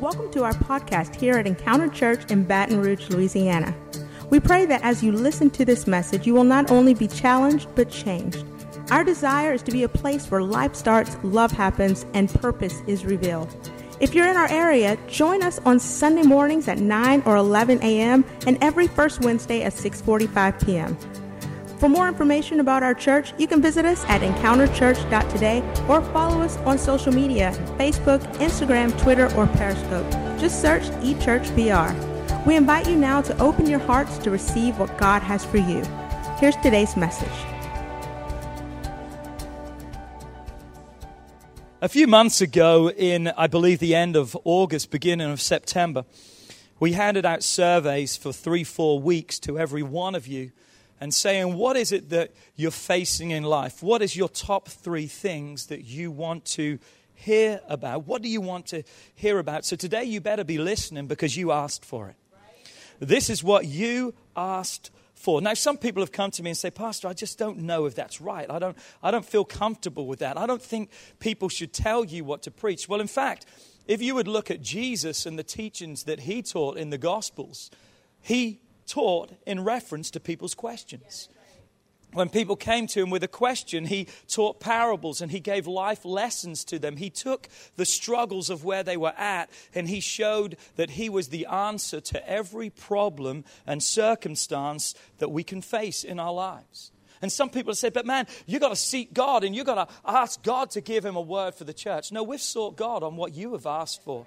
Welcome to our podcast here at Encounter Church in Baton Rouge, Louisiana. We pray that as you listen to this message, you will not only be challenged, but changed. Our desire is to be a place where life starts, love happens, and purpose is revealed. If you're in our area, join us on Sunday mornings at 9 or 11 a.m. and every first Wednesday at 6:45 p.m. For more information about our church, you can visit us at encounterchurch.today or follow us on social media Facebook, Instagram, Twitter, or Periscope. Just search eChurchBR. We invite you now to open your hearts to receive what God has for you. Here's today's message. A few months ago, in I believe the end of August, beginning of September, we handed out surveys for three, four weeks to every one of you and saying, What is it that you're facing in life? What is your top three things that you want to hear about? What do you want to hear about? So today you better be listening because you asked for it. This is what you asked for. Now, some people have come to me and say, Pastor, I just don't know if that's right. I don't, I don't feel comfortable with that. I don't think people should tell you what to preach. Well, in fact, if you would look at Jesus and the teachings that he taught in the Gospels, he taught in reference to people's questions. When people came to him with a question, he taught parables and he gave life lessons to them. He took the struggles of where they were at and he showed that he was the answer to every problem and circumstance that we can face in our lives. And some people have said, but man, you've got to seek God and you've got to ask God to give him a word for the church. No, we've sought God on what you have asked for.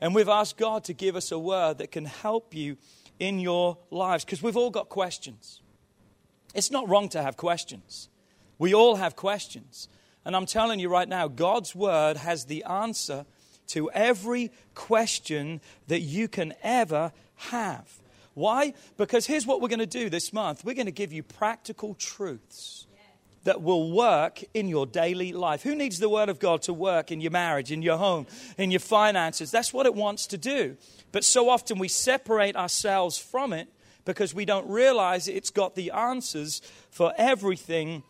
And we've asked God to give us a word that can help you in your lives because we've all got questions. It's not wrong to have questions. We all have questions. And I'm telling you right now, God's word has the answer to every question that you can ever have. Why? Because here's what we're going to do this month we're going to give you practical truths that will work in your daily life. Who needs the Word of God to work in your marriage, in your home, in your finances? That's what it wants to do. But so often we separate ourselves from it because we don't realize it's got the answers for everything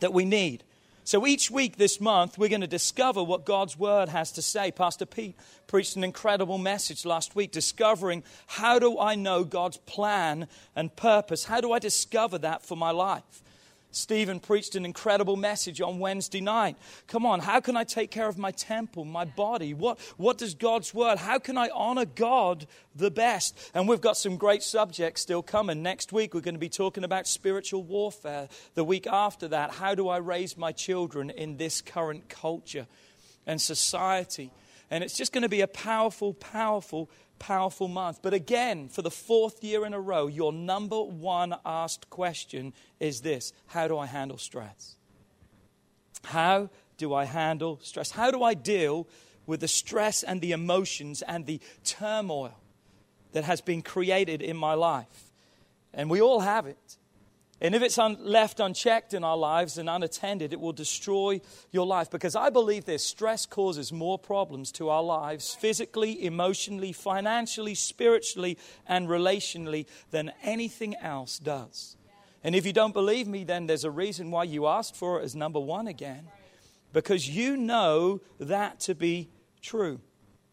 that we need. So each week this month, we're going to discover what God's Word has to say. Pastor Pete preached an incredible message last week, discovering how do I know God's plan and purpose? How do I discover that for my life? Stephen preached an incredible message on Wednesday night. Come on, how can I take care of my temple, my body? What, what does God's word? How can I honor God the best? And we've got some great subjects still coming. Next week, we're going to be talking about spiritual warfare. The week after that, how do I raise my children in this current culture and society? And it's just going to be a powerful, powerful powerful month. But again, for the fourth year in a row, your number one asked question is this How do I handle stress? How do I handle stress? How do I deal with the stress and the emotions and the turmoil that has been created in my life? And we all have it. And if it's un- left unchecked in our lives and unattended, it will destroy your life. Because I believe this stress causes more problems to our lives physically, emotionally, financially, spiritually, and relationally than anything else does. And if you don't believe me, then there's a reason why you asked for it as number one again. Because you know that to be true.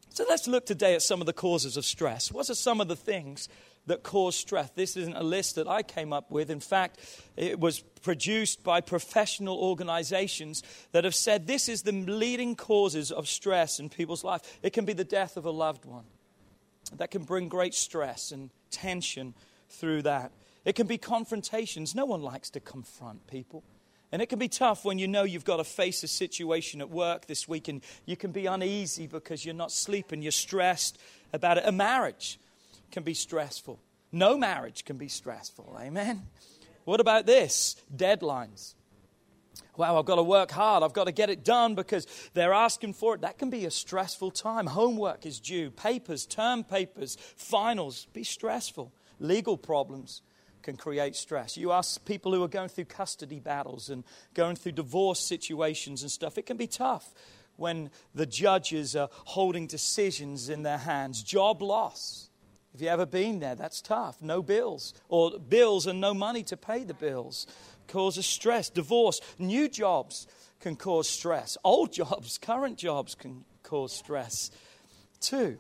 So let's look today at some of the causes of stress. What are some of the things that cause stress. This isn't a list that I came up with. In fact, it was produced by professional organizations that have said this is the leading causes of stress in people's life. It can be the death of a loved one. That can bring great stress and tension through that. It can be confrontations. No one likes to confront people. And it can be tough when you know you've got to face a situation at work this week and you can be uneasy because you're not sleeping, you're stressed about it. A marriage can be stressful. No marriage can be stressful. Amen. What about this? Deadlines. Wow, I've got to work hard. I've got to get it done because they're asking for it. That can be a stressful time. Homework is due, papers, term papers, finals, be stressful. Legal problems can create stress. You ask people who are going through custody battles and going through divorce situations and stuff, it can be tough when the judges are holding decisions in their hands. Job loss if you ever been there, that's tough. No bills, or bills and no money to pay the bills causes stress. Divorce, new jobs can cause stress. Old jobs, current jobs can cause stress too.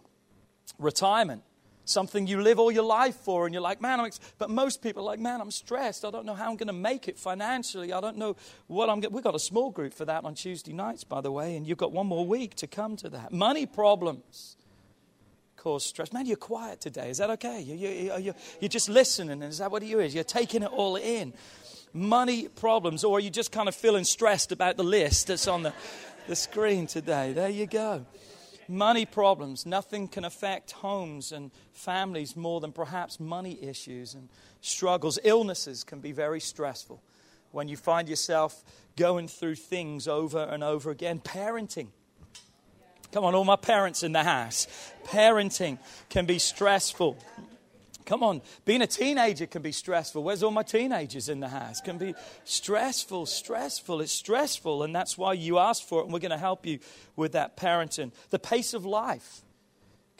retirement, something you live all your life for, and you're like, man, I'm but most people are like, man, I'm stressed. I don't know how I'm going to make it financially. I don't know what I'm going. We've got a small group for that on Tuesday nights, by the way, and you've got one more week to come to that. Money problems cause stress. Man, you're quiet today. Is that okay? You, you, you, you're just listening. Is that what you is? You're taking it all in. Money problems, or are you just kind of feeling stressed about the list that's on the, the screen today? There you go. Money problems. Nothing can affect homes and families more than perhaps money issues and struggles. Illnesses can be very stressful when you find yourself going through things over and over again. Parenting Come on, all my parents in the house. Parenting can be stressful. Come on, being a teenager can be stressful. Where's all my teenagers in the house? Can be stressful, stressful. It's stressful, and that's why you asked for it, and we're going to help you with that parenting. The pace of life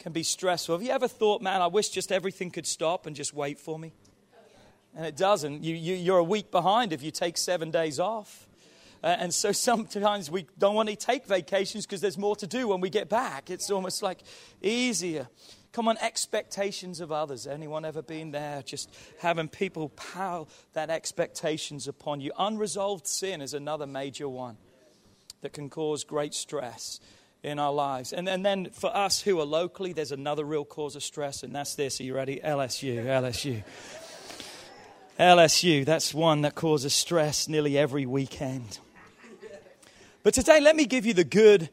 can be stressful. Have you ever thought, man, I wish just everything could stop and just wait for me? And it doesn't. You, you, you're a week behind if you take seven days off. Uh, and so sometimes we don't want to take vacations because there's more to do when we get back. It's almost like easier. Come on, expectations of others. Anyone ever been there? Just having people pile that expectations upon you. Unresolved sin is another major one that can cause great stress in our lives. And, and then for us who are locally, there's another real cause of stress, and that's this. Are you ready? LSU, LSU. LSU, that's one that causes stress nearly every weekend. But today, let me give you the good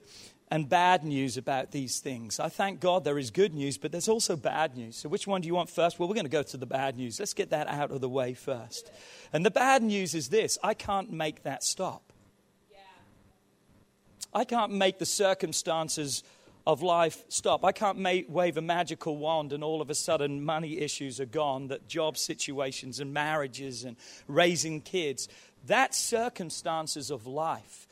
and bad news about these things. I thank God there is good news, but there's also bad news. So, which one do you want first? Well, we're going to go to the bad news. Let's get that out of the way first. And the bad news is this I can't make that stop. I can't make the circumstances of life stop. I can't make, wave a magical wand and all of a sudden money issues are gone, that job situations and marriages and raising kids. That's circumstances of life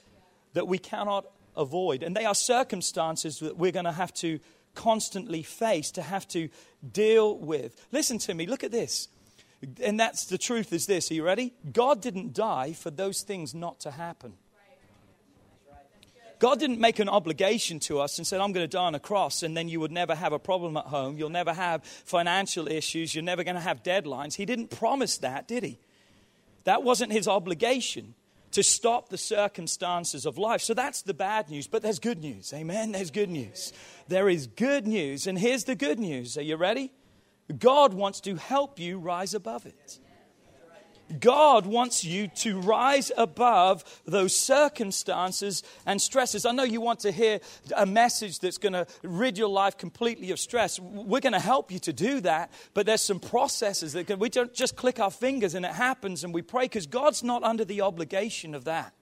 that we cannot avoid. And they are circumstances that we're going to have to constantly face, to have to deal with. Listen to me, look at this. And that's the truth is this. Are you ready? God didn't die for those things not to happen. God didn't make an obligation to us and said, I'm going to die on a cross, and then you would never have a problem at home. You'll never have financial issues. You're never going to have deadlines. He didn't promise that, did he? That wasn't his obligation to stop the circumstances of life. So that's the bad news, but there's good news. Amen. There's good news. There is good news. And here's the good news. Are you ready? God wants to help you rise above it. God wants you to rise above those circumstances and stresses. I know you want to hear a message that's going to rid your life completely of stress. We're going to help you to do that, but there's some processes that can, we don't just click our fingers and it happens and we pray because God's not under the obligation of that.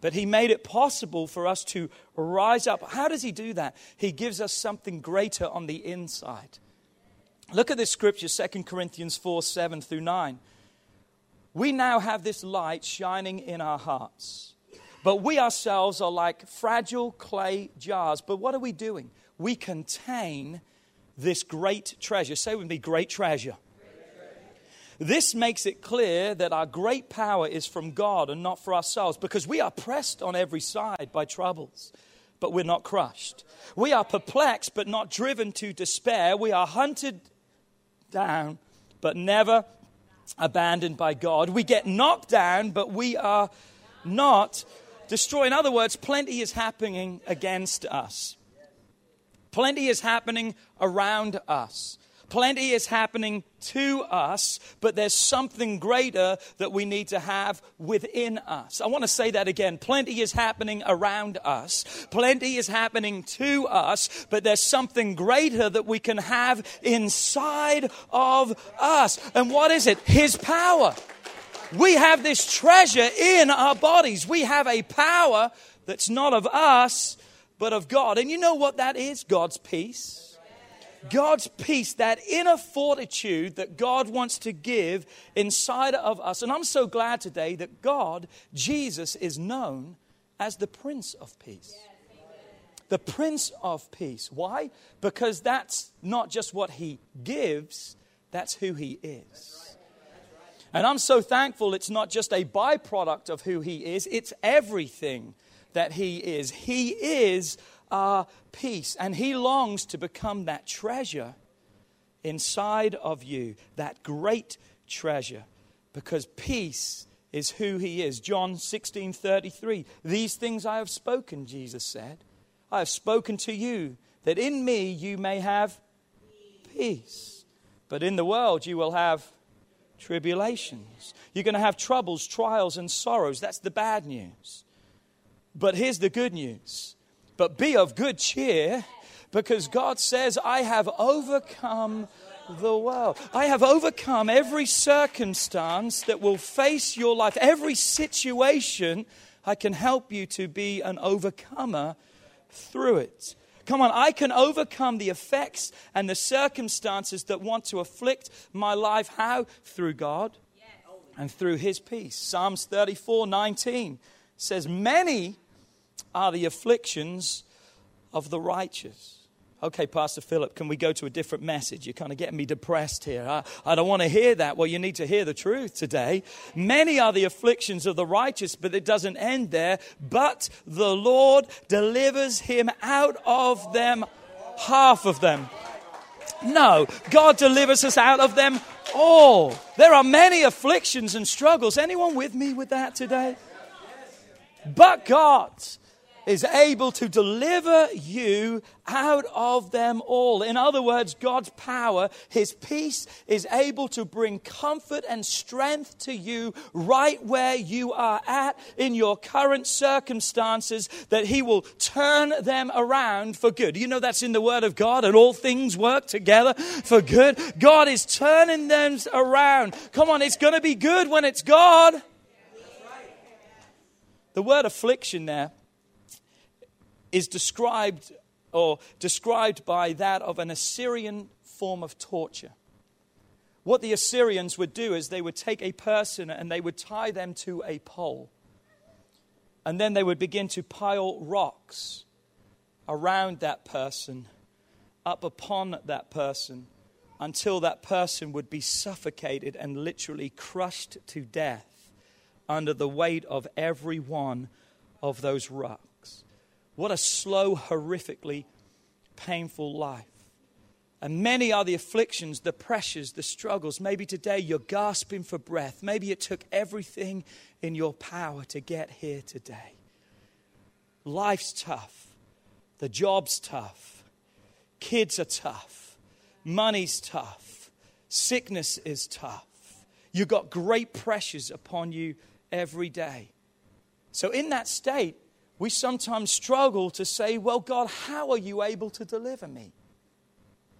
But he made it possible for us to rise up. How does he do that? He gives us something greater on the inside. Look at this scripture, 2 Corinthians 4 7 through 9 we now have this light shining in our hearts. But we ourselves are like fragile clay jars. But what are we doing? We contain this great treasure. Say with me, great treasure. This makes it clear that our great power is from God and not for ourselves because we are pressed on every side by troubles, but we're not crushed. We are perplexed, but not driven to despair. We are hunted down, but never abandoned by God. We get knocked down, but we are not destroyed. In other words, plenty is happening against us, plenty is happening around us. Plenty is happening to us, but there's something greater that we need to have within us. I want to say that again. Plenty is happening around us, plenty is happening to us, but there's something greater that we can have inside of us. And what is it? His power. We have this treasure in our bodies. We have a power that's not of us, but of God. And you know what that is? God's peace God's peace, that inner fortitude that God wants to give inside of us. And I'm so glad today that God, Jesus, is known as the Prince of Peace. The Prince of Peace. Why? Because that's not just what He gives, that's who He is. And I'm so thankful it's not just a byproduct of who He is, it's everything that He is. He is our peace. And He longs to become that treasure inside of you, that great treasure, because peace is who He is. John 16 33. These things I have spoken, Jesus said. I have spoken to you, that in me you may have peace. But in the world you will have tribulations. You're going to have troubles, trials, and sorrows. That's the bad news. But here's the good news. But be of good cheer because God says, I have overcome the world. I have overcome every circumstance that will face your life, every situation. I can help you to be an overcomer through it. Come on, I can overcome the effects and the circumstances that want to afflict my life. How? Through God and through His peace. Psalms 34 19 says, Many are the afflictions of the righteous. Okay, Pastor Philip, can we go to a different message? You're kind of getting me depressed here. I, I, don't want to hear that. Well, you need to hear the truth today. Many are the afflictions of the righteous, but it doesn't end there. But the Lord delivers him out of them, half of them. No, God delivers us out of them all. There are many afflictions and struggles. Anyone with me with that today? But God is able to deliver you out of them all. In other words, God's power, His peace, is able to bring comfort and strength to you right where you are at in your current circumstances, that He will turn them around for good. You know that's in the Word of God, and all things work together for good. God is turning them around. Come on, it's going to be good when it's God. The word affliction there is described or described by that of an Assyrian form of torture. What the Assyrians would do is they would take a person and they would tie them to a pole. And then they would begin to pile rocks around that person, up upon that person, until that person would be suffocated and literally crushed to death under the weight of every one of those rocks. What a slow, horrifically painful life. And many are the afflictions, the pressures, the struggles. Maybe today you're gasping for breath. Maybe it took everything in your power to get here today. Life's tough. The job's tough. Kids are tough. Money's tough. Sickness is tough. You've got great pressures upon you every day. So, in that state, we sometimes struggle to say, Well, God, how are you able to deliver me?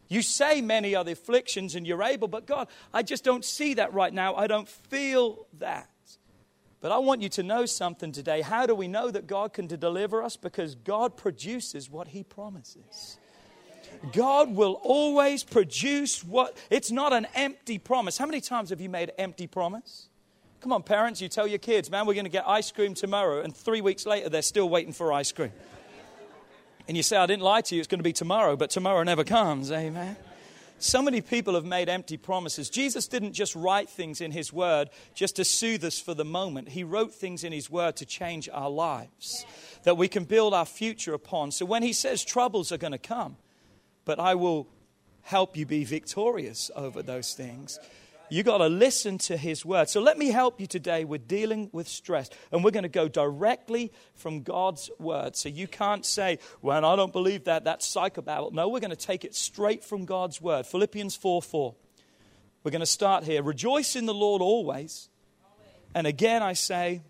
You say many are the afflictions and you're able, but God, I just don't see that right now. I don't feel that. But I want you to know something today. How do we know that God can deliver us? Because God produces what He promises. God will always produce what, it's not an empty promise. How many times have you made empty promise? Come on, parents, you tell your kids, man, we're going to get ice cream tomorrow, and three weeks later, they're still waiting for ice cream. And you say, I didn't lie to you, it's going to be tomorrow, but tomorrow never comes. Amen. So many people have made empty promises. Jesus didn't just write things in His Word just to soothe us for the moment. He wrote things in His Word to change our lives that we can build our future upon. So when He says troubles are going to come, but I will help you be victorious over those things, you got to listen to his word. So let me help you today with dealing with stress. And we're going to go directly from God's word. So you can't say, well, I don't believe that. That's psychobabble. No, we're going to take it straight from God's word. Philippians 4 4. We're going to start here. Rejoice in the Lord always. And again, I say,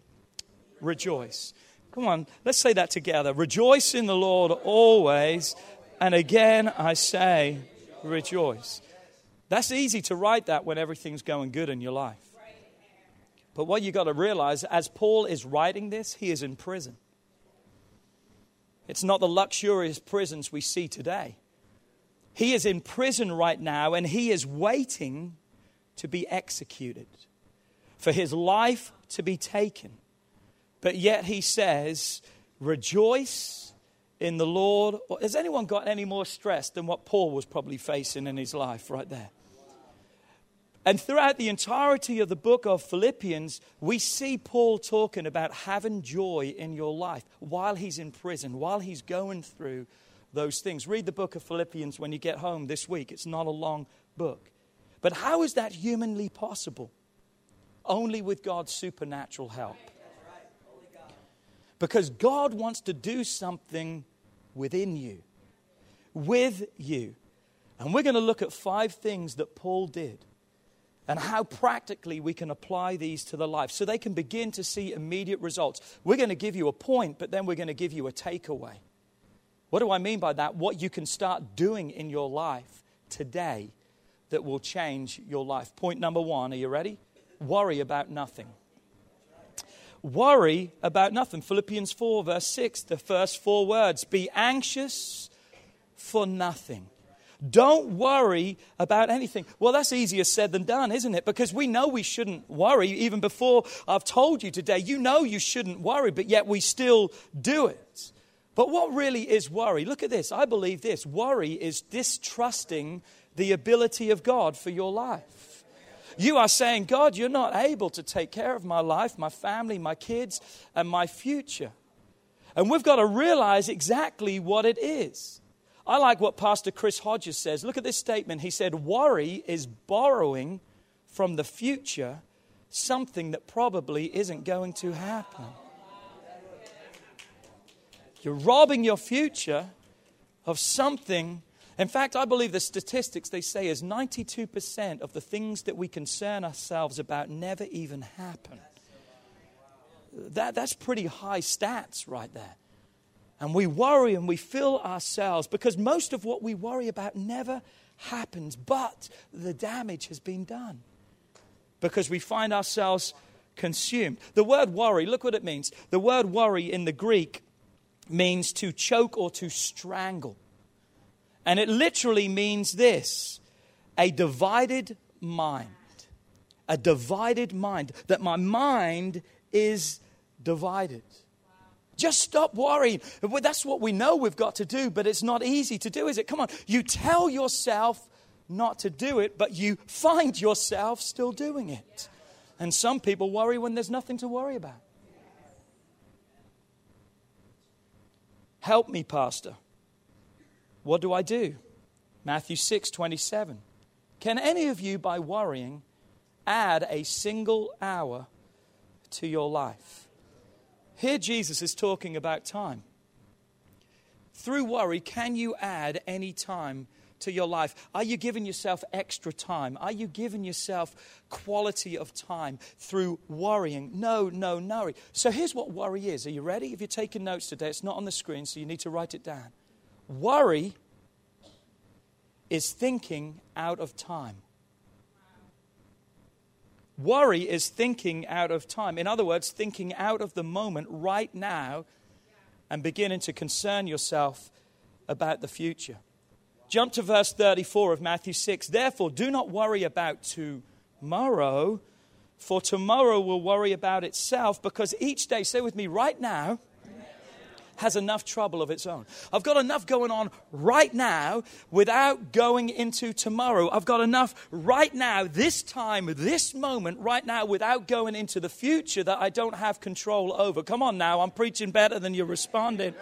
rejoice. Come on, let's say that together. Rejoice in the Lord always. And again, I say, rejoice. That's easy to write that when everything's going good in your life. But what you got to realize, as Paul is writing this, he is in prison. It's not the luxurious prisons we see today. He is in prison right now and he is waiting to be executed, for his life to be taken. But yet he says, Rejoice in the Lord. Has anyone got any more stress than what Paul was probably facing in his life right there? And throughout the entirety of the book of Philippians, we see Paul talking about having joy in your life while he's in prison, while he's going through those things. Read the book of Philippians when you get home this week. It's not a long book. But how is that humanly possible? Only with God's supernatural help. Because God wants to do something within you, with you. And we're going to look at five things that Paul did and how practically we can apply these to the life so they can begin to see immediate results. We're going to give you a point, but then we're going to give you a takeaway. What do I mean by that? What you can start doing in your life today that will change your life. Point number one, are you ready? Worry about nothing. Worry about nothing. Philippians 4, verse 6, the first four words Be anxious for nothing. Don't worry about anything. Well, that's easier said than done, isn't it? Because we know we shouldn't worry. Even before I've told you today, you know you shouldn't worry, but yet we still do it. But what really is worry? Look at this. I believe this worry is distrusting the ability of God for your life. You are saying, God, you're not able to take care of my life, my family, my kids, and my future. And we've got to realize exactly what it is. I like what Pastor Chris Hodges says. Look at this statement. He said, Worry is borrowing from the future something that probably isn't going to happen. You're robbing your future of something. In fact, I believe the statistics they say is 92% of the things that we concern ourselves about never even happen. That, that's pretty high stats right there. And we worry and we fill ourselves because most of what we worry about never happens, but the damage has been done because we find ourselves consumed. The word worry, look what it means. The word worry in the Greek means to choke or to strangle. And it literally means this a divided mind. A divided mind. That my mind is divided. Just stop worrying. That's what we know we've got to do, but it's not easy to do, is it? Come on. You tell yourself not to do it, but you find yourself still doing it. And some people worry when there's nothing to worry about. Help me, Pastor. What do I do? Matthew 6 27. Can any of you, by worrying, add a single hour to your life? Here, Jesus is talking about time. Through worry, can you add any time to your life? Are you giving yourself extra time? Are you giving yourself quality of time through worrying? No, no, no. So here's what worry is. Are you ready? If you're taking notes today, it's not on the screen, so you need to write it down. Worry is thinking out of time. Worry is thinking out of time. In other words, thinking out of the moment right now and beginning to concern yourself about the future. Jump to verse 34 of Matthew 6. Therefore, do not worry about tomorrow, for tomorrow will worry about itself, because each day, say with me, right now, has enough trouble of its own. I've got enough going on right now without going into tomorrow. I've got enough right now, this time, this moment, right now, without going into the future that I don't have control over. Come on now, I'm preaching better than you're responding.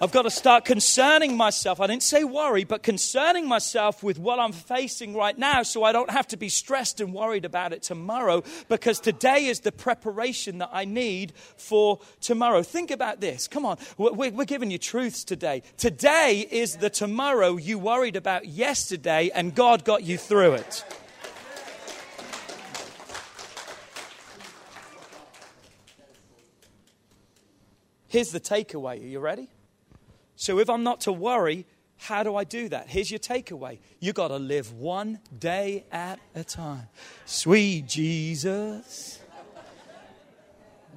I've got to start concerning myself. I didn't say worry, but concerning myself with what I'm facing right now so I don't have to be stressed and worried about it tomorrow because today is the preparation that I need for tomorrow. Think about this. Come on. We're, we're giving you truths today. Today is the tomorrow you worried about yesterday and God got you through it. Here's the takeaway. Are you ready? So if I'm not to worry, how do I do that? Here's your takeaway you got to live one day at a time. Sweet Jesus,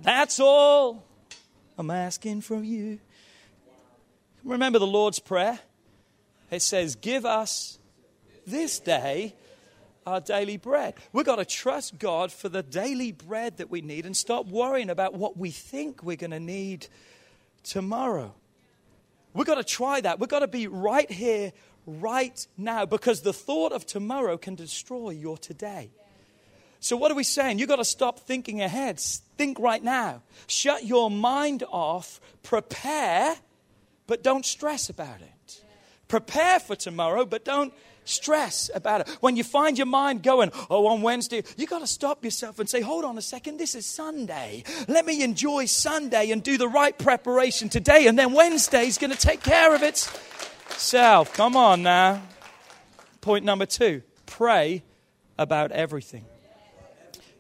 that's all I'm asking from you. Remember the Lord's Prayer? It says, Give us this day our daily bread. We've got to trust God for the daily bread that we need and stop worrying about what we think we're going to need tomorrow. We've got to try that. We've got to be right here, right now because the thought of tomorrow can destroy your today. So, what are we saying? You've got to stop thinking ahead. Think right now. Shut your mind off. Prepare, but don't stress about it. Prepare for tomorrow, but don't stress about it. When you find your mind going, oh, on Wednesday, you got to stop yourself and say, hold on a second, this is Sunday. Let me enjoy Sunday and do the right preparation today, and then Wednesday's going to take care of itself. Come on now. Point number two pray about everything.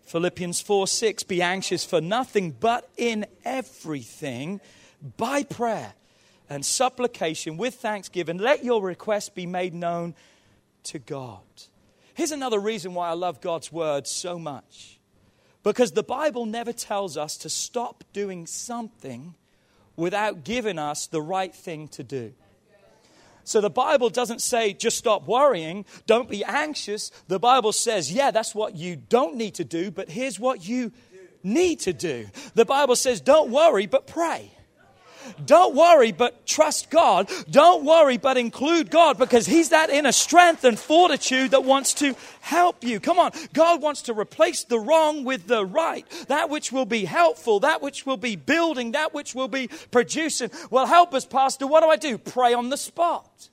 Philippians 4 6, be anxious for nothing, but in everything, by prayer and supplication with thanksgiving, let your requests be made known to God. Here's another reason why I love God's word so much. Because the Bible never tells us to stop doing something without giving us the right thing to do. So the Bible doesn't say just stop worrying, don't be anxious. The Bible says, yeah, that's what you don't need to do, but here's what you need to do. The Bible says, don't worry, but pray. Don't worry, but trust God. Don't worry, but include God because He's that inner strength and fortitude that wants to help you. Come on. God wants to replace the wrong with the right. That which will be helpful, that which will be building, that which will be producing. Well, help us, Pastor. What do I do? Pray on the spot.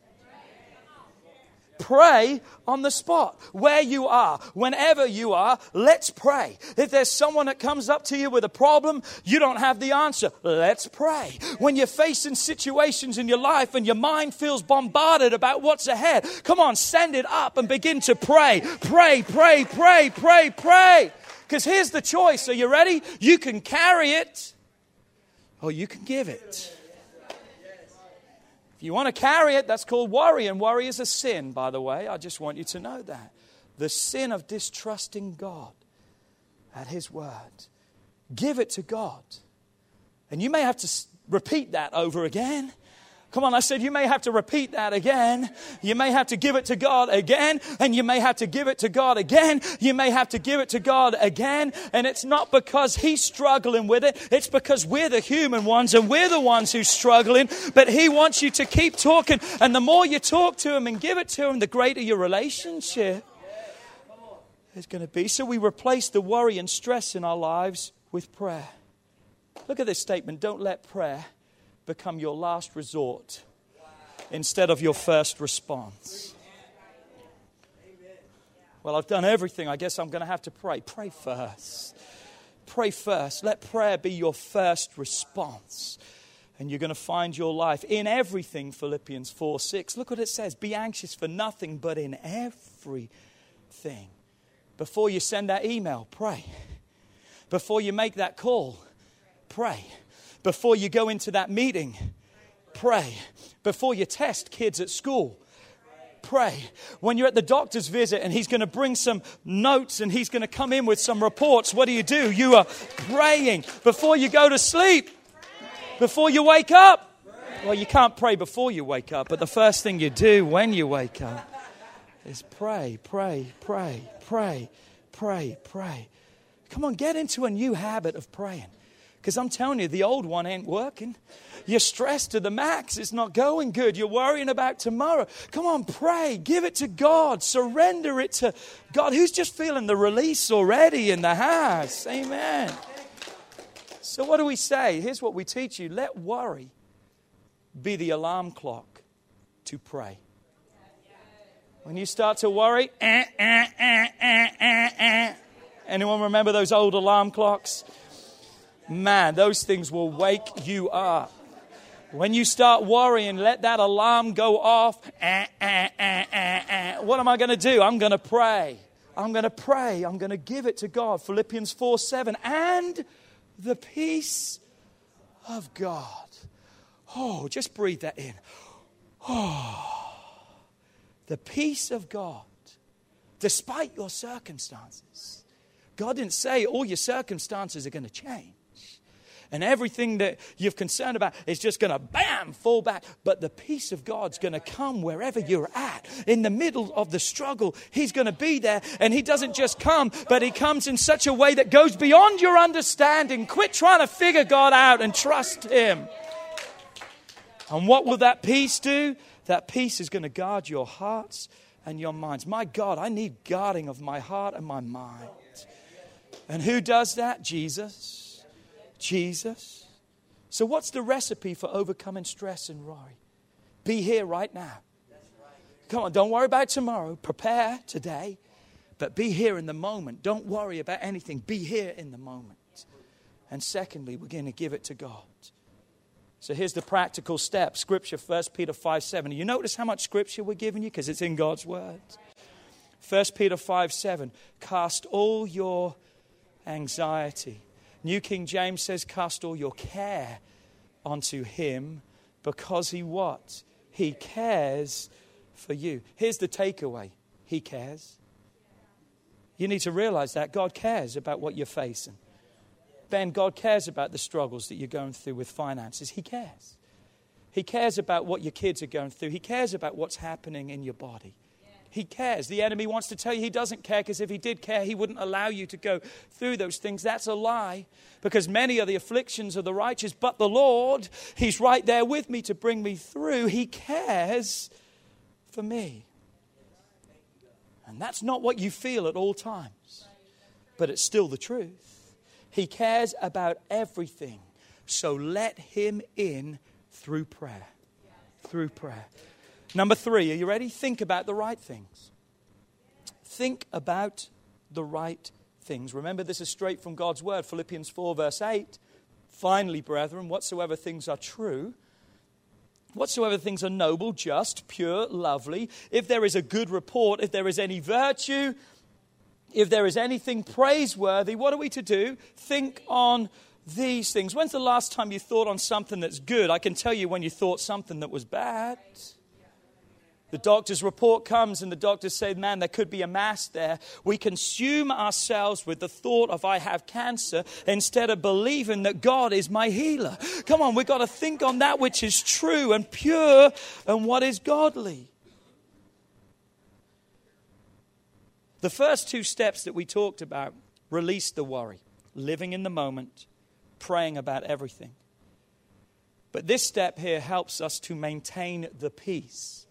Pray on the spot, where you are, whenever you are, let's pray. If there's someone that comes up to you with a problem, you don't have the answer, let's pray. When you're facing situations in your life and your mind feels bombarded about what's ahead, come on, send it up and begin to pray. Pray, pray, pray, pray, pray. Because here's the choice. Are you ready? You can carry it or you can give it. If you want to carry it, that's called worry. And worry is a sin, by the way. I just want you to know that. The sin of distrusting God at His word. Give it to God. And you may have to repeat that over again. Come on, I said you may have to repeat that again. You may have to give it to God again, and you may have to give it to God again. You may have to give it to God again. And it's not because He's struggling with it, it's because we're the human ones and we're the ones who's struggling. But He wants you to keep talking. And the more you talk to Him and give it to Him, the greater your relationship is going to be. So we replace the worry and stress in our lives with prayer. Look at this statement don't let prayer become your last resort instead of your first response. Well, I've done everything. I guess I'm going to have to pray. Pray first. Pray first. Let prayer be your first response. And you're going to find your life in everything, Philippians 4 6. Look what it says Be anxious for nothing, but in everything. Before you send that email, pray. Before you make that call, pray. Before you go into that meeting, pray. Before you test kids at school, pray. When you're at the doctor's visit and he's going to bring some notes and he's going to come in with some reports, what do you do? You are praying. Before you go to sleep, before you wake up. Well, you can't pray before you wake up, but the first thing you do when you wake up is pray, pray, pray, pray, pray, pray. Come on, get into a new habit of praying. Because I'm telling you, the old one ain't working. You're stressed to the max. It's not going good. You're worrying about tomorrow. Come on, pray. Give it to God. Surrender it to God. Who's just feeling the release already in the house? Amen. So, what do we say? Here's what we teach you let worry be the alarm clock to pray. When you start to worry, eh, eh, eh, anyone remember those old alarm clocks? Man, those things will wake you up. When you start worrying, let that alarm go off. Eh, eh, eh, what am I going to do? I'm going to pray. I'm going to pray. I'm going to give it to God. Philippians 4 7. And the peace of God. Oh, just breathe that in. Oh, the peace of God, despite your circumstances. God didn't say all your circumstances are going to change and everything that you're concerned about is just going to bam fall back. But the peace of God's going to come wherever you're at. In the middle of the struggle, He's going to be there. And He doesn't just come, but He comes in such a way that goes beyond your understanding. Quit trying to figure God out and trust Him. And what will that peace do? That peace is going to guard your hearts and your minds. My God, I need guarding of my heart and my mind. And who does that? Jesus. Jesus. So, what's the recipe for overcoming stress and worry? Be here right now. Come on, don't worry about tomorrow. Prepare today, but be here in the moment. Don't worry about anything. Be here in the moment. And secondly, we're going to give it to God. So here's the practical step Scripture, 1 Peter 5 7. You notice how much Scripture we're giving you? Because it's in God's Word. 1 Peter 5 7. Cast all your anxiety. New King James says, Cast all your care onto Him because He what? He cares for you. Here's the takeaway He cares. You need to realize that God cares about what you're facing. Ben, God cares about the struggles that you're going through with finances. He cares. He cares about what your kids are going through. He cares about what's happening in your body. He cares. The enemy wants to tell you he doesn't care because if he did care, he wouldn't allow you to go through those things. That's a lie because many are the afflictions of the righteous, but the Lord, He's right there with me to bring me through. He cares for me. And that's not what you feel at all times, but it's still the truth. He cares about everything. So let him in through prayer. Through prayer. Number three, are you ready? Think about the right things. Think about the right things. Remember, this is straight from God's word. Philippians 4, verse 8. Finally, brethren, whatsoever things are true, whatsoever things are noble, just, pure, lovely, if there is a good report, if there is any virtue, if there is anything praiseworthy, what are we to do? Think on these things. When's the last time you thought on something that's good? I can tell you when you thought something that was bad. The doctor's report comes, and the doctors say, Man, there could be a mass there. We consume ourselves with the thought of, I have cancer, instead of believing that God is my healer. Come on, we've got to think on that which is true and pure and what is godly. The first two steps that we talked about release the worry, living in the moment, praying about everything. But this step here helps us to maintain the peace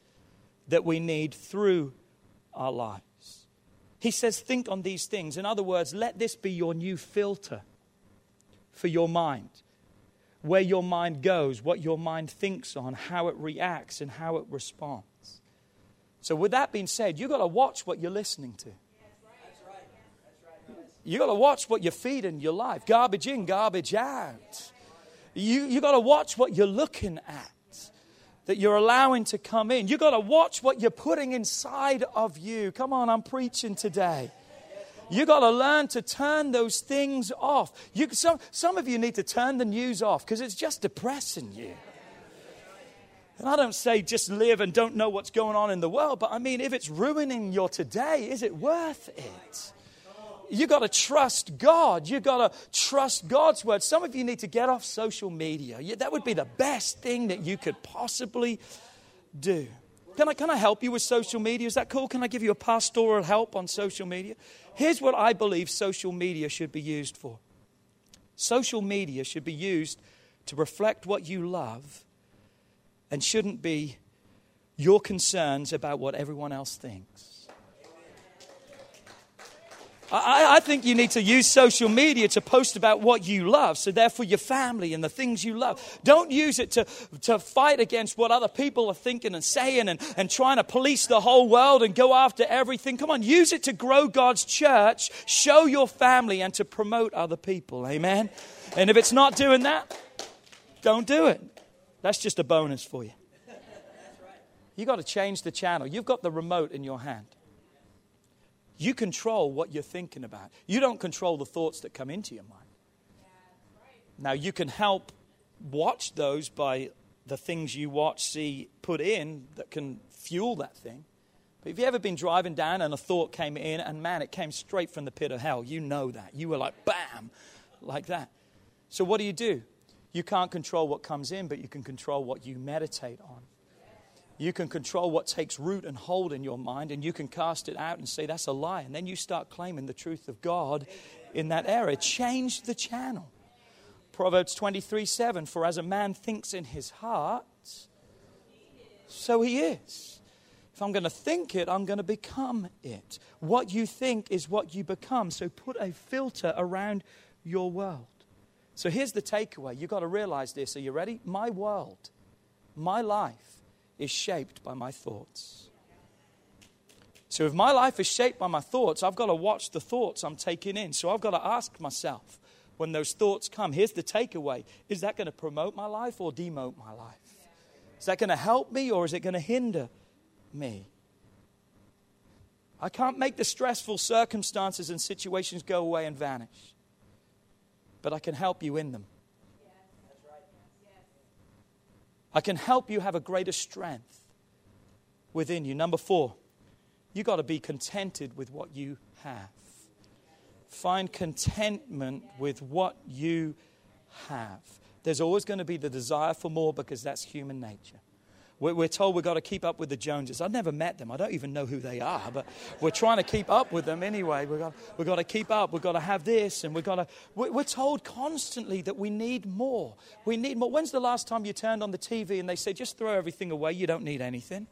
that we need through our lives. He says, Think on these things. In other words, let this be your new filter for your mind. Where your mind goes, what your mind thinks on, how it reacts, and how it responds. So, with that being said, you've got to watch what you're listening to. You've got to watch what you feed in your life. Garbage in, garbage out. You, you've got to watch what you're looking at, that you're allowing to come in. You've got to watch what you're putting inside of you. Come on, I'm preaching today. You got to learn to turn those things off. You, some, some of you need to turn the news off because it's just depressing you. And I don't say just live and don't know what's going on in the world, but I mean, if it's ruining your today, is it worth it? You got to trust God. You got to trust God's word. Some of you need to get off social media. That would be the best thing that you could possibly do. Can I, can I help you with social media? Is that cool? Can I give you a pastoral help on social media? Here's what I believe social media should be used for social media should be used to reflect what you love and shouldn't be your concerns about what everyone else thinks. I, I, think you need to use social media to post about what you love. So, therefore, your family and the things you love. Don't use it to, to fight against what other people are thinking and saying and, and trying to police the whole world and go after everything. Come on, use it to grow God's church, show your family, and to promote other people. Amen? And if it's not doing that, don't do it. That's just a bonus for you. You've got to change the channel. You've got the remote in your hand. You control what you're thinking about. You don't control the thoughts that come into your mind. Now, you can help watch those by the things you watch, see, put in that can fuel that thing. But have you ever been driving down and a thought came in, and man, it came straight from the pit of hell? You know that. You were like, bam, like that. So, what do you do? You can't control what comes in, but you can control what you meditate on. You can control what takes root and hold in your mind, and you can cast it out and say, That's a lie. And then you start claiming the truth of God in that area. Change the channel. Proverbs 23 7 For as a man thinks in his heart, So He is. If I'm going to think it, I'm going to become it. What you think is what you become. So put a filter around your world. So here's the takeaway. You've got to realize this. Are you ready? My world, my life is shaped by my thoughts. So if my life is shaped by my thoughts, I've got to watch the thoughts I'm taking in. So I've got to ask myself when those thoughts come, here's the takeaway. Is that going to promote my life or demote my life? Is that going to help me or is it going to hinder me? I can't make the stressful circumstances and situations go away and vanish but I can help you in them. I can help you have a greater strength within you. Number four, you got to be contented with what you have. Find contentment with what you have. There's always going to be the desire for more because that's human nature. We're told we've got to keep up with the Joneses. I've never met them. I don't even know who they are, but we're trying to keep up with them anyway. We've got, we've got to keep up. We've got to have this, and we've got to. We're told constantly that we need more. We need more. When's the last time you turned on the TV and they say, just throw everything away? You don't need anything.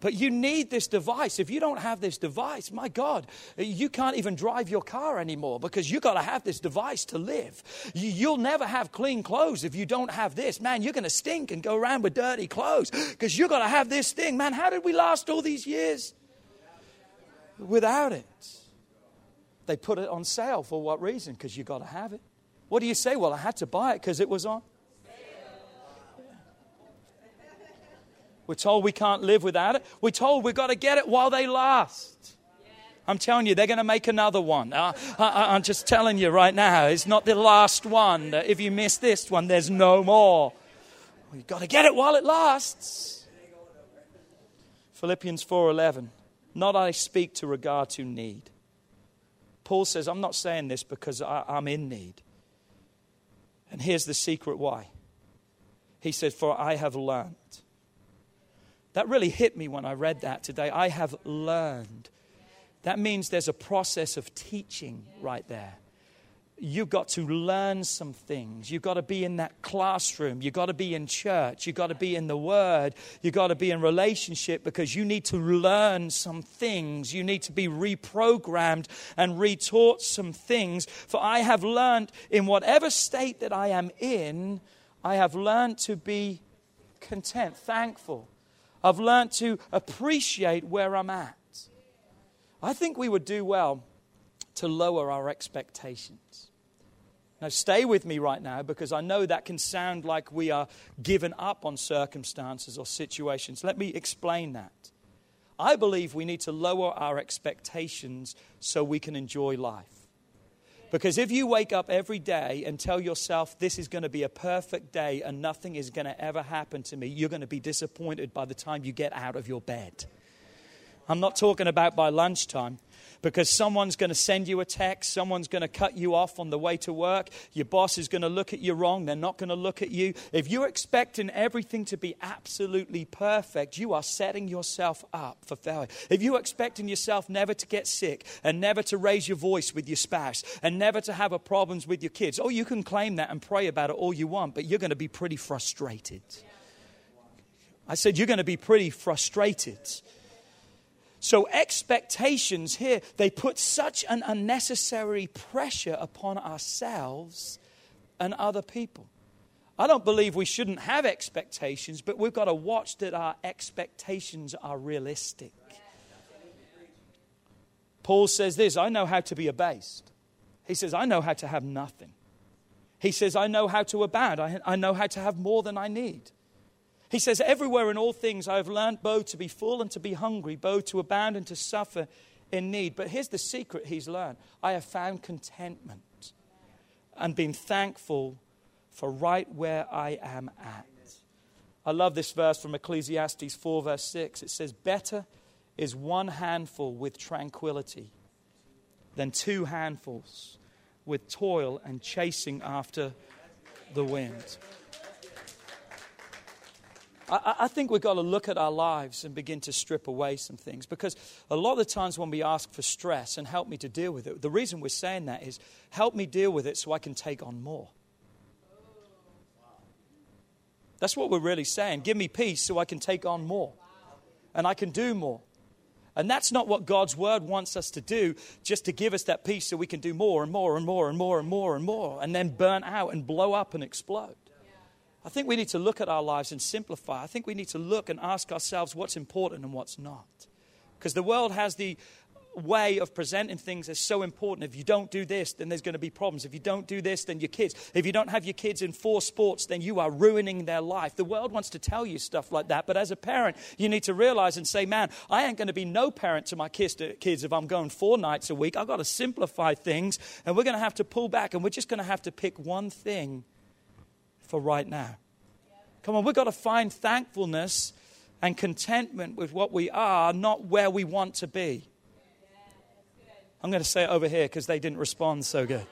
But you need this device. If you don't have this device, my God, you can't even drive your car anymore because you've got to have this device to live. You'll never have clean clothes if you don't have this. Man, you're going to stink and go around with dirty clothes because you've got to have this thing. Man, how did we last all these years without it? They put it on sale for what reason? Because you've got to have it. What do you say? Well, I had to buy it because it was on We're told we can't live without it. We're told we've got to get it while they last. I'm telling you, they're going to make another one. Uh, I, am just telling you right now, it's not the last one. If you miss this one, there's no more. We've got to get it while it lasts. Philippians 4:11. Not I speak to regard to need. Paul says, I'm not saying this because I, I'm in need. And here's the secret why. He said, For I have learned that really hit me when I read that today. I have learned. That means there's a process of teaching right there. You've got to learn some things. You've got to be in that classroom. You've got to be in church. You've got to be in the Word. You've got to be in relationship because you need to learn some things. You need to be reprogrammed and retaught some things. For I have learned in whatever state that I am in, I have learned to be content, thankful I've learned to appreciate where I'm at. I think we would do well to lower our expectations. Now, stay with me right now because I know that can sound like we are given up on circumstances or situations. Let me explain that. I believe we need to lower our expectations so we can enjoy life. Because if you wake up every day and tell yourself, this is going to be a perfect day and nothing is going to ever happen to me, you're going to be disappointed by the time you get out of your bed. I'm not talking about by lunchtime because someone's going to send you a text, someone's going to cut you off on the way to work, your boss is going to look at you wrong, they're not going to look at you. If you're expecting everything to be absolutely perfect, you are setting yourself up for failure. If you're expecting yourself never to get sick and never to raise your voice with your spouse and never to have a problems with your kids, oh, you can claim that and pray about it all you want, but you're going to be pretty frustrated. I said, You're going to be pretty frustrated. So, expectations here, they put such an unnecessary pressure upon ourselves and other people. I don't believe we shouldn't have expectations, but we've got to watch that our expectations are realistic. Paul says this I know how to be abased. He says, I know how to have nothing. He says, I know how to abound. I, I know how to have more than I need. He says, Everywhere in all things I have learned both to be full and to be hungry, both to abound and to suffer in need. But here's the secret he's learned I have found contentment and been thankful for right where I am at. I love this verse from Ecclesiastes 4, verse 6. It says, Better is one handful with tranquility than two handfuls with toil and chasing after the wind. I, I think we've got to look at our lives and begin to strip away some things because a lot of the times when we ask for stress and help me to deal with it, the reason we're saying that is help me deal with it so I can take on more. That's what we're really saying. Give me peace so I can take on more and I can do more. And that's not what God's word wants us to do, just to give us that peace so we can do more and more and more and more and more and more and then burn out and blow up and explode. I think we need to look at our lives and simplify. I think we need to look and ask ourselves what's important and what's not. Because the world has the way of presenting things as so important. If you don't do this, then there's going to be problems. If you don't do this, then your kids. If you don't have your kids in four sports, then you are ruining their life. The world wants to tell you stuff like that. But as a parent, you need to realize and say, man, I ain't going to be no parent to my kids if I'm going four nights a week. I've got to simplify things, and we're going to have to pull back, and we're just going to have to pick one thing for right now. Come on, we've got to find thankfulness and contentment with what we are, not where we want to be. I'm going to say it over here because they didn't respond so good.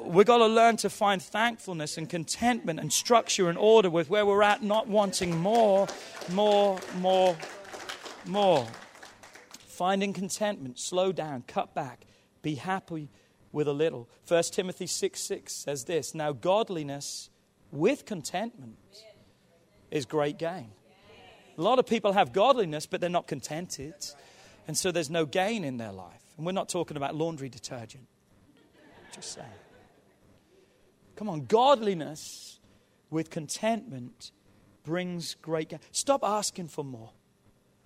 We've got to learn to find thankfulness and contentment and structure and order with where we're at, not wanting more, more, more, more. Finding contentment, slow down, cut back, be happy with a little. 1 Timothy 6 6 says this Now, godliness with contentment is great gain. A lot of people have godliness, but they're not contented. And so there's no gain in their life. And we're not talking about laundry detergent. Just saying. Come on, godliness with contentment brings great gain. Stop asking for more.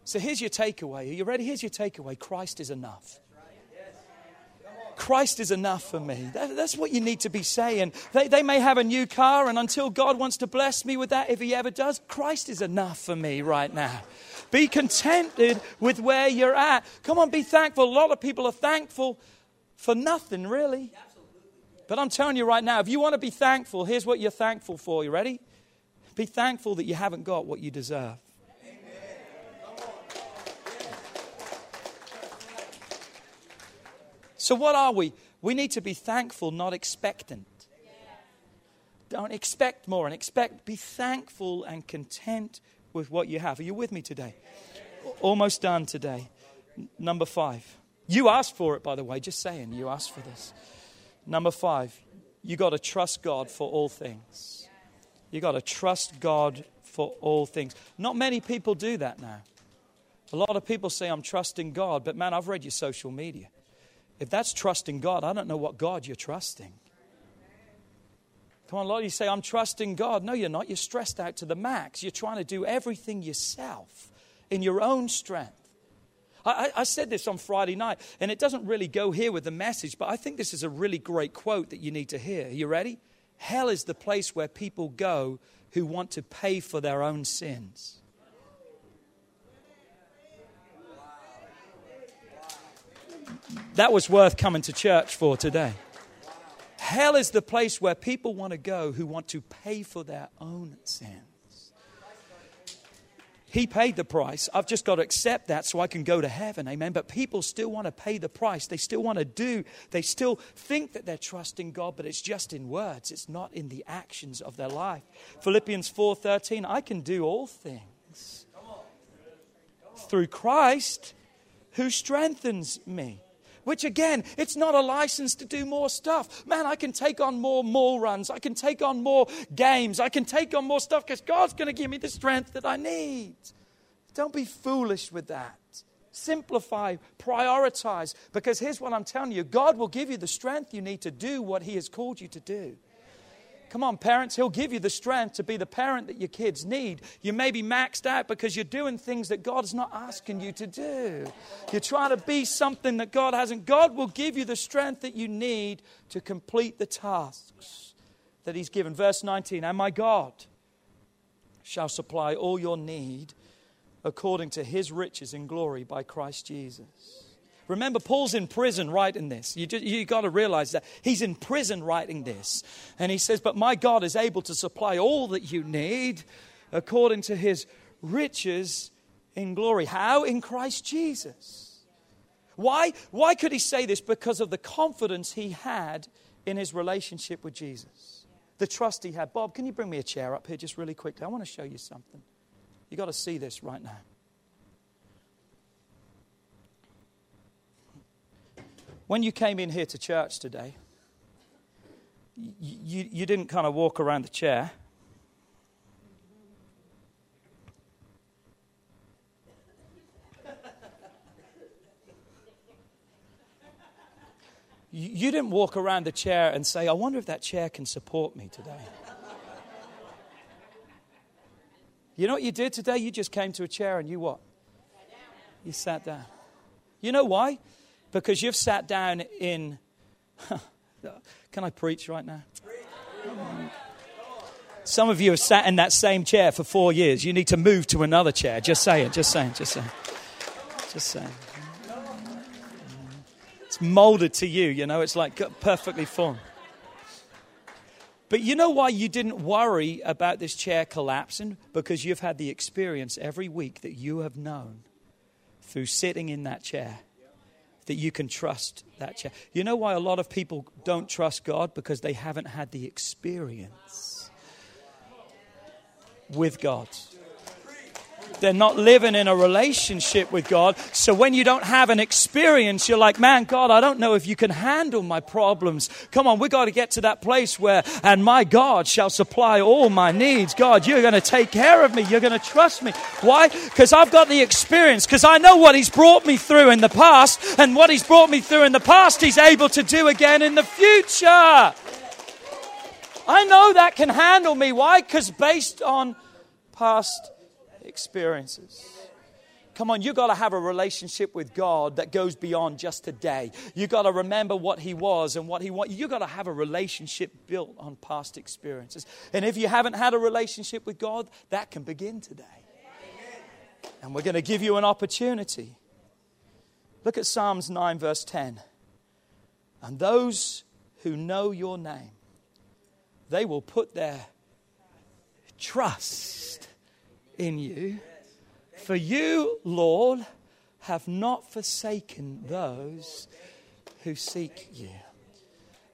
So here's your takeaway. Are you ready? Here's your takeaway Christ is enough. Christ is enough for me. That, that's what you need to be saying. They, they may have a new car, and until God wants to bless me with that, if He ever does, Christ is enough for me right now. Be contented with where you're at. Come on, be thankful. A lot of people are thankful for nothing, really. But I'm telling you right now, if you want to be thankful, here's what you're thankful for. You ready? Be thankful that you haven't got what you deserve. So, what are we? We need to be thankful, not expectant. Don't expect more and expect, be thankful and content with what you have. Are you with me today? Almost done today. Number five. You asked for it, by the way, just saying, you asked for this. Number five, you got to trust God for all things. You got to trust God for all things. Not many people do that now. A lot of people say, I'm trusting God, but man, I've read your social media. If that's trusting God, I don't know what God you're trusting. Come on, a lot of you say, I'm trusting God. No, you're not. You're stressed out to the max. You're trying to do everything yourself in your own strength. I, I, said this on Friday night, and it doesn't really go here with the message, but I think this is a really great quote that you need to hear. Are you ready? Hell is the place where people go who want to pay for their own sins. That was worth coming to church for today. Hell is the place where people want to go who want to pay for their own sins. He paid the price. I've just got to accept that so I can go to heaven. Amen. But people still want to pay the price. They still want to do. They still think that they're trusting God, but it's just in words. It's not in the actions of their life. Philippians 4:13, I can do all things through Christ who strengthens me. Which again, it's not a license to do more stuff. Man, I can take on more mall runs. I can take on more games. I can take on more stuff because God's going to give me the strength that I need. Don't be foolish with that. Simplify, prioritize. Because here's what I'm telling you God will give you the strength you need to do what He has called you to do. Come on, parents, He'll give you the strength to be the parent that your kids need. You may be maxed out because you're doing things that God's not asking you to do. You're trying to be something that God hasn't. God will give you the strength that you need to complete the tasks that He's given. Verse 19 And my God shall supply all your need according to His riches in glory by Christ Jesus. Remember, Paul's in prison writing this. You, you got to realize that. He's in prison writing this. And he says, But my God is able to supply all that you need according to his riches in glory. How? In Christ Jesus. Why? Why could he say this? Because of the confidence he had in his relationship with Jesus, the trust he had. Bob, can you bring me a chair up here just really quickly? I want to show you something. You've got to see this right now. When you came in here to church today, you, you didn't kind of walk around the chair. you didn't walk around the chair and say, I wonder if that chair can support me today. you know what you did today? You just came to a chair and you what? You sat down. You know why? Because you've sat down in. Can I preach right now? Some of you have sat in that same chair for four years. You need to move to another chair. Just saying, just saying, just saying. Just saying. It's molded to you, you know, it's like perfectly formed. But you know why you didn't worry about this chair collapsing? Because you've had the experience every week that you have known through sitting in that chair that you can trust that. You know why a lot of people don't trust God? Because they haven't had the experience with God. They're not living in a relationship with God. So when you don't have an experience, you're like, man, God, I don't know if you can handle my problems. Come on, we got to get to that place where, and my God shall supply all my needs. God, you're going to take care of me. You're going to trust me. Why? Because I've got the experience, because I know what He's brought me through in the past, and what He's brought me through in the past, He's able to do again in the future. I know that can handle me. Why? Because based on past experiences. Come on, you've got to have a relationship with God that goes beyond just today. You've got to remember what He was and what He wants. You've got to have a relationship built on past experiences. And if you haven't had a relationship with God, that can begin today. And we're going to give you an opportunity. Look at Psalms 9, verse 10. And those who know your name, they will put their trust in you. For you, Lord, have not forsaken those who seek you.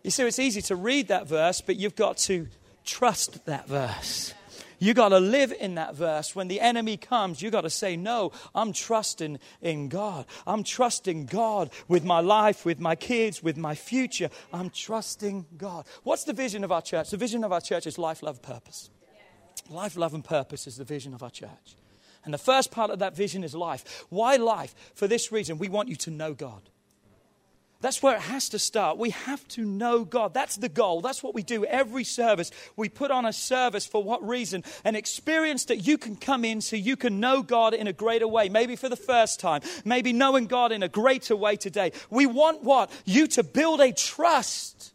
You see, it's easy to read that verse, but you've got to trust that verse. You've got to live in that verse. When the enemy comes, you've got to say, No, I'm trusting in God. I'm trusting God with my life, with my kids, with my future. I'm trusting God. What's the vision of our church? The vision of our church is life, love, purpose. Life, love, and purpose is the vision of our church. And the first part of that vision is life. Why life? For this reason, we want you to know God. That's where it has to start. We have to know God. That's the goal. That's what we do every service. We put on a service for what reason? An experience that you can come in so you can know God in a greater way. Maybe for the first time. Maybe knowing God in a greater way today. We want what? You to build a trust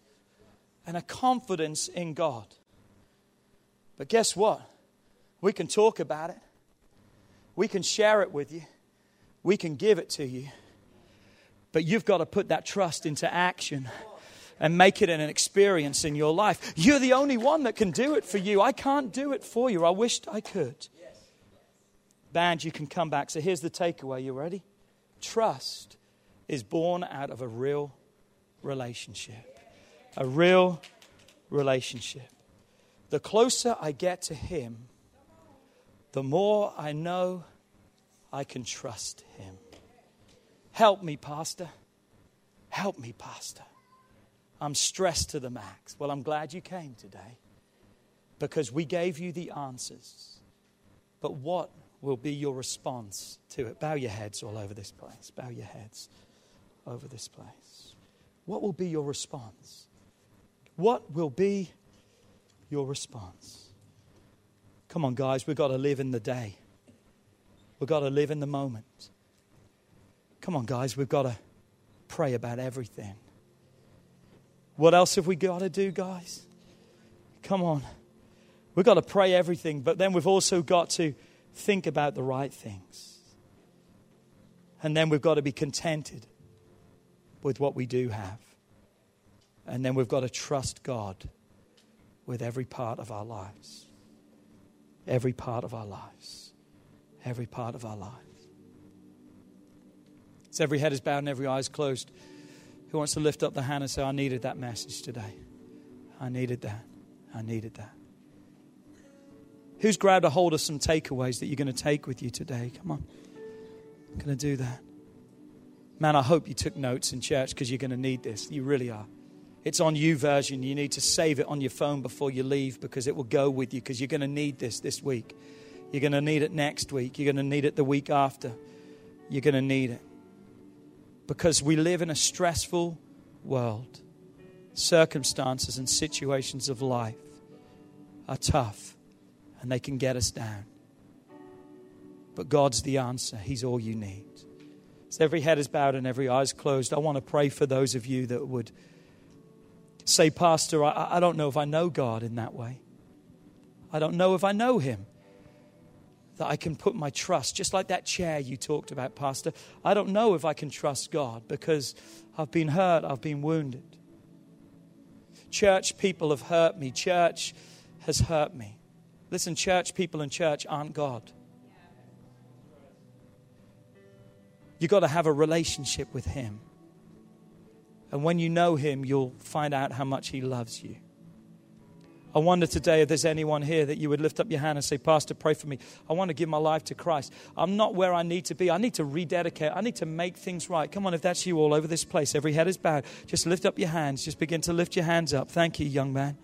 and a confidence in God. But guess what? We can talk about it, we can share it with you, we can give it to you. But you've got to put that trust into action and make it an experience in your life. You're the only one that can do it for you. I can't do it for you. I wished I could. Band, you can come back. So here's the takeaway. You ready? Trust is born out of a real relationship. A real relationship. The closer I get to Him, the more I know I can trust Him. Help me, Pastor. Help me, Pastor. I'm stressed to the max. Well, I'm glad you came today because we gave you the answers. But what will be your response to it? Bow your heads all over this place. Bow your heads over this place. What will be your response? What will be your response. Come on, guys, we've got to live in the day. We've got to live in the moment. Come on, guys, we've got to pray about everything. What else have we got to do, guys? Come on. We've got to pray everything, but then we've also got to think about the right things. And then we've got to be contented with what we do have. And then we've got to trust God with every part of our lives. Every part of our lives. Every part of our lives. As every head is bowed and every eye is closed, who wants to lift up the hand and say, I needed that message today? I needed that. I needed that. Who's grabbed a hold of some takeaways that you're going to take with you today? Come on. I'm going to do that. Man, I hope you took notes in church because you're going to need this. You really are. It's on YouVersion. You need to save it on your phone before you leave because it will go with you because you're going to need this this week. You're going to need it next week. You're going to need it the week after. You're going to need it. Because we live in a stressful world, circumstances and situations of life are tough and they can get us down. But God's the answer, He's all you need. As every head is bowed and every eye is closed, I want to pray for those of you that would say, Pastor, I, I don't know if I know God in that way. I don't know if I know Him. That I can put my trust, just like that chair you talked about, Pastor. I don't know if I can trust God because I've been hurt, I've been wounded. Church people have hurt me, church has hurt me. Listen, church people and church aren't God. You've got to have a relationship with Him. And when you know Him, you'll find out how much He loves you. I wonder today if there's anyone here that you would lift up your hand and say, Pastor, pray for me. I want to give my life to Christ. I'm not where I need to be. I need to rededicate. I need to make things right. Come on, if that's you all over this place, every head is bowed. Just lift up your hands. Just begin to lift your hands up. Thank you, young man.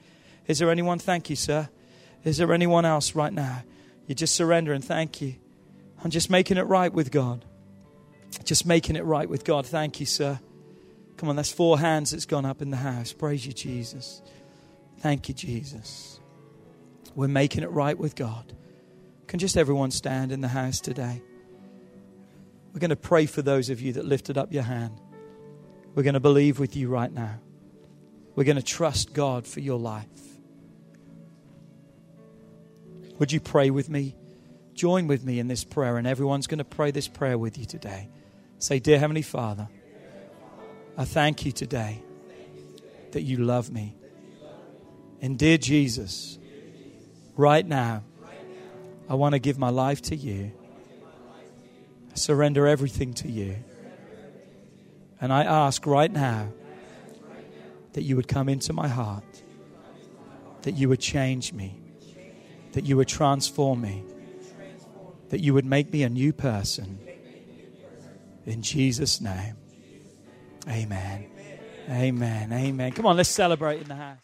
Is there anyone? Thank you, sir. Is there anyone else right now? You just surrender and thank you. I'm just making it right with God. Just making it right with God. Thank you, sir. Come on, that's four hands that's gone up in the house. Praise you, Jesus. Thank you, Jesus. We're making it right with God. Can just everyone stand in the house today? We're going to pray for those of you that lifted up your hand. We're going to believe with you right now. We're going to trust God for your life. Would you pray with me? Join with me in this prayer, and everyone's going to pray this prayer with you today. Say, Dear Heavenly Father, I thank you today that you love me. And dear Jesus, right now, I want to give my life to you. I surrender everything to you. And I ask right now that you would come into my heart, that you would change me, that you would transform me, that you would make me a new person. In Jesus' name. Amen. Amen. Amen. Come on, let's celebrate in the house.